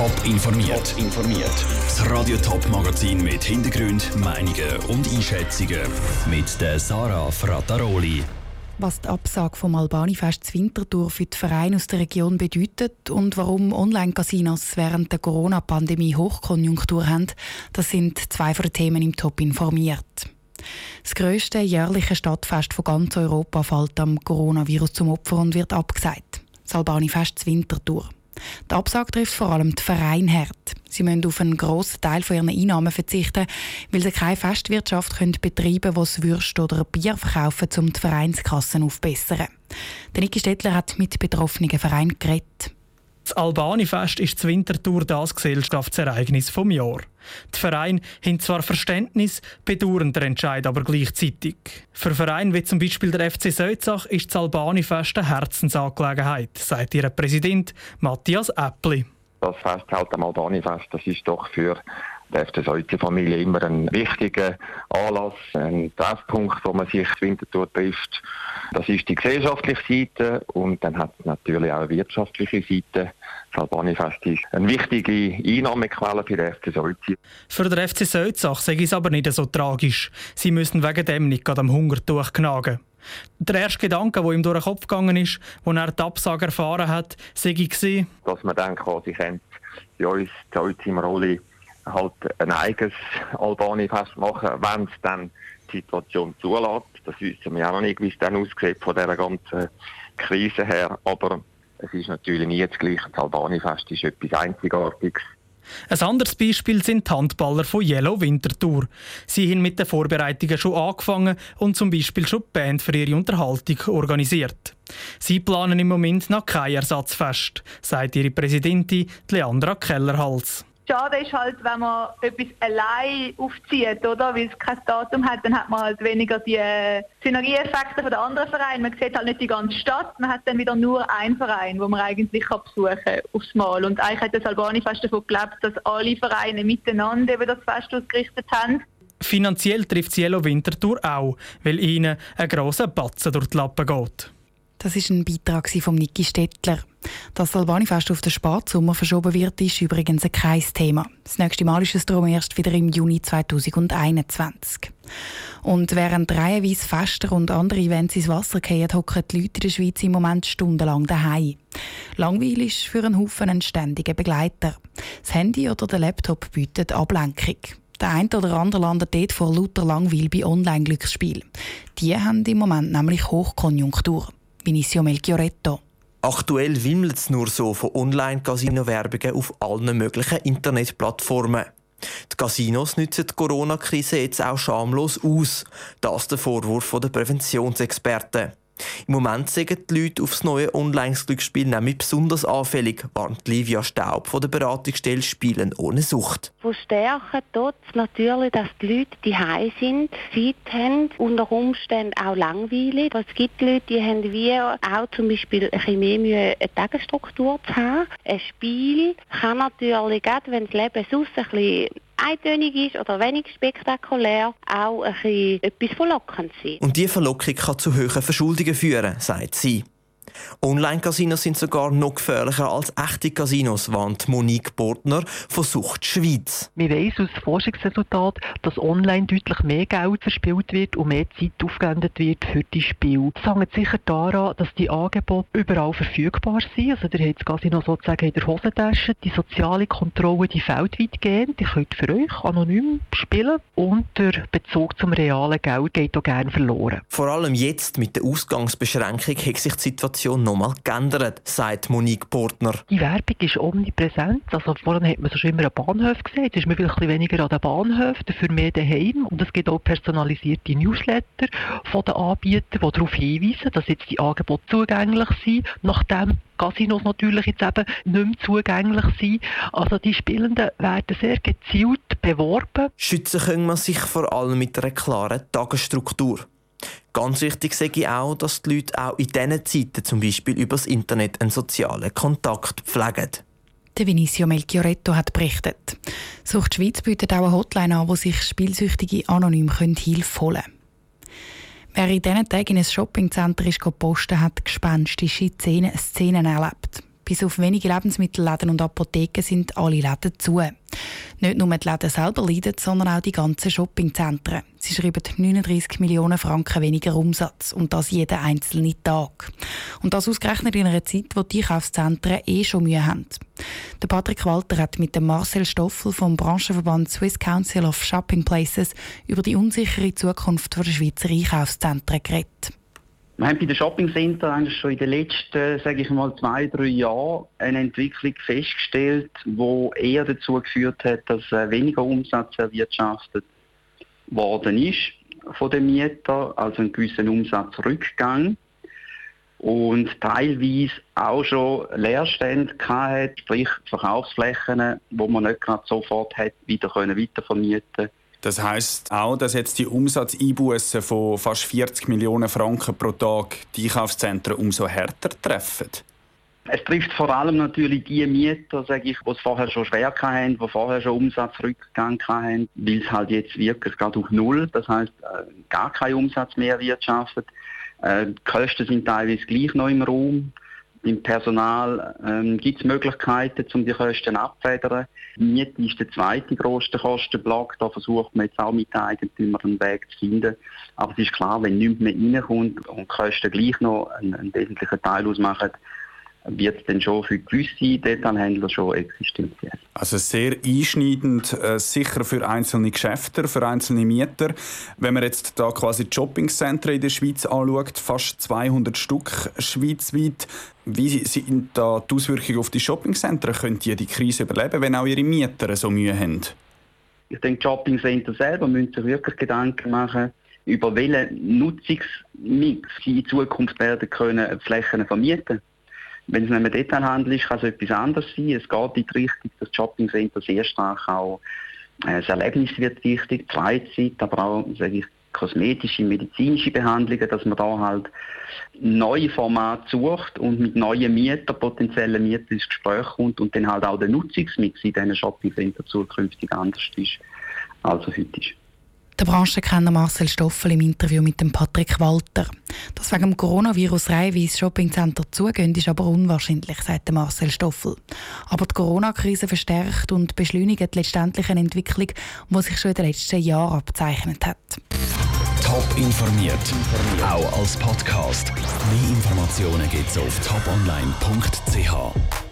Top informiert. informiert. Das Radio Top Magazin mit Hintergrund, Meinungen und Einschätzungen mit der Sarah Frataroli. Was die Absage vom Albani-Fest Winterthur für die Vereine aus der Region bedeutet und warum Online-Casinos während der Corona-Pandemie Hochkonjunktur haben, das sind zwei von den Themen im Top informiert. Das grösste jährliche Stadtfest von ganz Europa fällt am Coronavirus zum Opfer und wird abgesagt. Das Albani-Fest Winterthur. Die Absage trifft vor allem die Vereine hart. Sie müssen auf einen grossen Teil von ihren Einnahmen verzichten, weil sie keine Festwirtschaft können betreiben können, die Würst oder Bier verkaufen, um die Vereinskassen aufzubessern. Der Niki Stettler hat mit betroffenen Vereinen geredet. Das Albani-Fest ist das Winterthur das Gesellschaftsereignis vom Jahr. Die Vereine haben zwar Verständnis, bedauern den Entscheid aber gleichzeitig. Für Vereine wie zum Beispiel der FC Sötzach ist das Albani-Fest eine Herzensangelegenheit, sagt ihr Präsident Matthias Äppli. Das Festhalt am Albani-Fest, das ist doch für die FC Seuze-Familie immer ein wichtiger Anlass, ein Treffpunkt, wo man sich Winterthur trifft. Das ist die gesellschaftliche Seite und dann hat es natürlich auch eine wirtschaftliche Seite. Das Albanifest ist eine wichtige Einnahmequelle für den FC Solzi. Für den FC Solzach sei es aber nicht so tragisch. Sie müssen wegen dem nicht am Hungertuch knagen. Der erste Gedanke, der ihm durch den Kopf gegangen ist, als er die Absage erfahren hat, sei ich Dass man dann quasi kennt, bei uns Solzi im Rolli halt ein eigenes Albani-Fest machen, wenn es dann die Situation zulässt. Das wissen wir auch noch nicht, wie es dann aussieht von dieser ganzen Krise her. Aber es ist natürlich nie das Gleiche. Das Albani-Fest ist etwas Einzigartiges. Ein anderes Beispiel sind die Handballer von Yellow Winterthur. Sie haben mit den Vorbereitungen schon angefangen und zum Beispiel schon die Band für ihre Unterhaltung organisiert. Sie planen im Moment noch kein Ersatzfest, sagt ihre Präsidentin Leandra Kellerhals. Schade ist halt, wenn man etwas allein aufzieht, oder? Weil es kein Datum hat, dann hat man halt weniger die Synergieeffekte von den anderen Vereinen. Man sieht halt nicht die ganze Stadt, man hat dann wieder nur einen Verein, wo man eigentlich kann besuchen kann aufs Mal. Und eigentlich hat das Albani-Fest davon gelebt, dass alle Vereine miteinander eben das Fest ausgerichtet haben. Finanziell trifft Cielo Winterthur auch, weil ihnen ein grosser Batzen durch die Lappen geht. Das ist ein Beitrag von Niki Stettler. Dass das Albanifest auf den Spatsommer verschoben wird, ist übrigens kein Thema. Das nächste Mal ist es darum erst wieder im Juni 2021. Und während reihenweise Fester und andere Events ins Wasser fallen, hocken die Leute in der Schweiz im Moment stundenlang daheim. Langweilig ist für einen Haufen ein ständiger Begleiter. Das Handy oder der Laptop bietet Ablenkung. Der eine oder andere landet dort vor lauter Langweil bei Online-Glücksspielen. Die haben im Moment nämlich Hochkonjunktur. Vinicio Melchioretto. Aktuell wimmelt es nur so von Online-Casino-Werbungen auf allen möglichen Internetplattformen. Die Casinos nutzen die Corona-Krise jetzt auch schamlos aus. Das ist der Vorwurf der Präventionsexperten. Im Moment sagen die Leute auf das neue Online-Glücksspiel nämlich besonders anfällig, warnt Livia Staub von der Beratungsstelle Spielen ohne Sucht. Verstärken tut natürlich, dass die Leute die sind, Zeit haben, unter Umständen auch langweilig. Es gibt Leute, die haben wie auch zum Beispiel ein mehr Mühe, eine Tagesstruktur zu haben. Ein Spiel kann natürlich, gerade wenn das Leben sonst ein bisschen eintönig ist oder wenig spektakulär, auch ein bisschen etwas verlockend sein. Und diese Verlockung kann zu hohen Verschuldungen führen, sagt sie. Online-Casinos sind sogar noch gefährlicher als echte Casinos, warnt Monique Bortner von Sucht Schweiz. Wir wissen aus Forschungsresultaten, dass online deutlich mehr Geld verspielt wird und mehr Zeit aufgewendet wird für die Spiele. Das hängt sicher daran, dass die Angebote überall verfügbar sind. Also ihr habt das Casino sozusagen in der Hosentasche. Die soziale Kontrolle die fällt weitgehend. Ihr könnt für euch anonym spielen und der Bezug zum realen Geld geht auch gerne verloren. Vor allem jetzt mit der Ausgangsbeschränkung hat sich die Situation Situation nochmal geändert, sagt Monique Portner. Die Werbung ist omnipräsent. Also vorhin hat man schon immer einen Bahnhof gesehen. Jetzt ist man vielleicht weniger an den Bahnhöfen, dafür mehr daheim. Und es gibt auch personalisierte Newsletter von den Anbietern, die darauf hinweisen, dass jetzt die Angebote zugänglich sind, nachdem Casinos natürlich jetzt eben nicht mehr zugänglich sind. Also die Spielenden werden sehr gezielt beworben. Schützen können man sich vor allem mit einer klaren Tagesstruktur. Ganz wichtig sage ich auch, dass die Leute auch in diesen Zeiten zum Beispiel über das Internet einen sozialen Kontakt pflegen. Der Vinicio Melchioretto hat berichtet. Sucht Schweiz bietet auch eine Hotline an, wo sich Spielsüchtige anonym Hilfe holen können. Wer in diesen Tagen in ein Shoppingcenter ist posten, hat gespenstische Szenen erlebt. Bis auf wenige Lebensmittelläden und Apotheken sind alle Läden zu. Nicht nur die Läden selber leiden, sondern auch die ganzen Shoppingzentren. Sie schreiben 39 Millionen Franken weniger Umsatz und das jeden einzelnen Tag. Und das ausgerechnet in einer Zeit, wo die Einkaufszentren eh schon Mühe haben. Der Patrick Walter hat mit dem Marcel Stoffel vom Branchenverband Swiss Council of Shopping Places über die unsichere Zukunft der Schweizer Einkaufszentren geredet. Wir haben bei den Shoppingcenter eigentlich schon in den letzten, sage ich mal, zwei, drei Jahren eine Entwicklung festgestellt, die eher dazu geführt hat, dass äh, weniger Umsatz erwirtschaftet worden ist von den Mietern, also einen gewissen Umsatzrückgang. Und teilweise auch schon Leerstände hatte, sprich Verkaufsflächen, wo man nicht gerade sofort hat wieder können weitervermieten das heißt auch, dass jetzt die Umsatzeinbußen von fast 40 Millionen Franken pro Tag die Einkaufszentren umso härter treffen. Es trifft vor allem natürlich die Mieter, sage ich, die es vorher schon schwer hatten, die vorher schon Umsatzrückgang hatten, weil es halt jetzt wirklich gerade auf Null, das heißt äh, gar keinen Umsatz mehr wirtschaftet. Äh, die Kosten sind teilweise gleich noch im Raum. Im Personal ähm, gibt es Möglichkeiten, um die Kosten abzufedern. Miete ist der zweite grösste Kostenblock. Da versucht man jetzt auch mit den Eigentümern einen Weg zu finden. Aber es ist klar, wenn nichts mehr reinkommt und die Kosten gleich noch einen, einen wesentlichen Teil ausmachen, wird es dann schon für gewisse Detailhändler schon existenziell. Also sehr einschneidend, äh, sicher für einzelne Geschäfte, für einzelne Mieter. Wenn man jetzt da quasi die Shoppingzentren in der Schweiz anschaut, fast 200 Stück schweizweit, wie sind da die Auswirkungen auf die Shoppingzentren? Können die die Krise überleben, wenn auch ihre Mieter so Mühe haben? Ich denke, die Shoppingcenter selber müssen sich wirklich Gedanken machen, über welchen Nutzungsmix sie in Zukunft werden können Flächen vermieten wenn es nicht mehr Detailhandel ist, kann es etwas anderes sein. Es geht in die Richtung, dass Shoppingcenter sehr stark auch äh, das Erlebnis wird wichtig, Freizeit, aber auch ich, kosmetische, medizinische Behandlungen, dass man da halt neue Formate sucht und mit neuen Mietern, potenziellen Mietern ins Gespräch kommt und dann halt auch der Nutzungsmix in diesen Shoppingcenter zukünftig anders ist, als er heute ist. Der Branchenkenner Marcel Stoffel im Interview mit dem Patrick Walter. Dass wegen dem Coronavirus reihenweise Shoppingcenter zugehen, ist aber unwahrscheinlich, sagt Marcel Stoffel. Aber die Corona-Krise verstärkt und beschleunigt letztendlich eine Entwicklung, die sich schon in den letzten Jahren abzeichnet hat. Top informiert, auch als Podcast. Mehr Informationen gibt es auf toponline.ch.